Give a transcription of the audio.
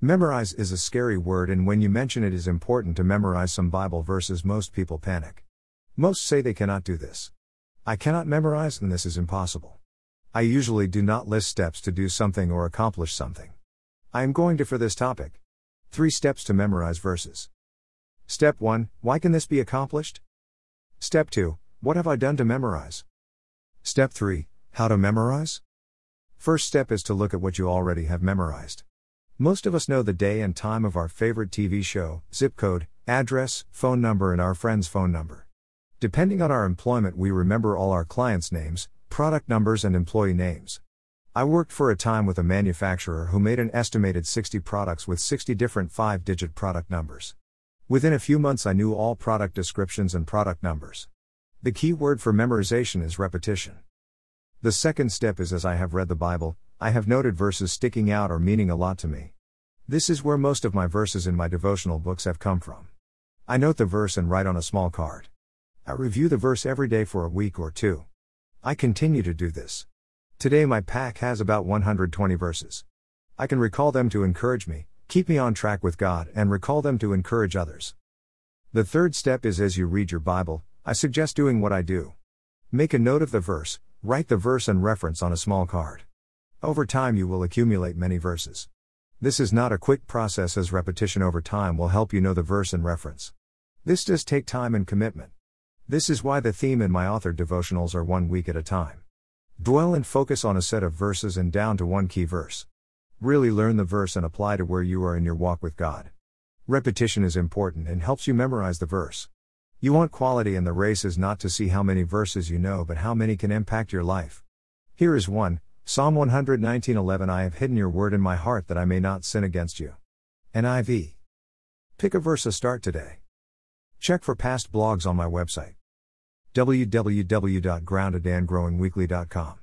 Memorize is a scary word, and when you mention it is important to memorize some Bible verses, most people panic. Most say they cannot do this. I cannot memorize, and this is impossible. I usually do not list steps to do something or accomplish something. I am going to for this topic. 3 steps to memorize verses. Step 1 Why can this be accomplished? Step 2 What have I done to memorize? Step 3 How to memorize? First step is to look at what you already have memorized. Most of us know the day and time of our favorite TV show, zip code, address, phone number, and our friend's phone number. Depending on our employment, we remember all our clients' names, product numbers, and employee names. I worked for a time with a manufacturer who made an estimated 60 products with 60 different 5 digit product numbers. Within a few months, I knew all product descriptions and product numbers. The key word for memorization is repetition. The second step is as I have read the Bible, I have noted verses sticking out or meaning a lot to me. This is where most of my verses in my devotional books have come from. I note the verse and write on a small card. I review the verse every day for a week or two. I continue to do this. Today my pack has about 120 verses. I can recall them to encourage me, keep me on track with God, and recall them to encourage others. The third step is as you read your Bible, I suggest doing what I do. Make a note of the verse, write the verse and reference on a small card. Over time, you will accumulate many verses. This is not a quick process as repetition over time will help you know the verse and reference. This does take time and commitment. This is why the theme in my author devotionals are one week at a time. Dwell and focus on a set of verses and down to one key verse. Really learn the verse and apply to where you are in your walk with God. Repetition is important and helps you memorize the verse. You want quality, and the race is not to see how many verses you know, but how many can impact your life. Here is one Psalm 119:11 I have hidden your word in my heart that I may not sin against you. NIV. Pick a verse to start today. Check for past blogs on my website www.groundedandgrowingweekly.com.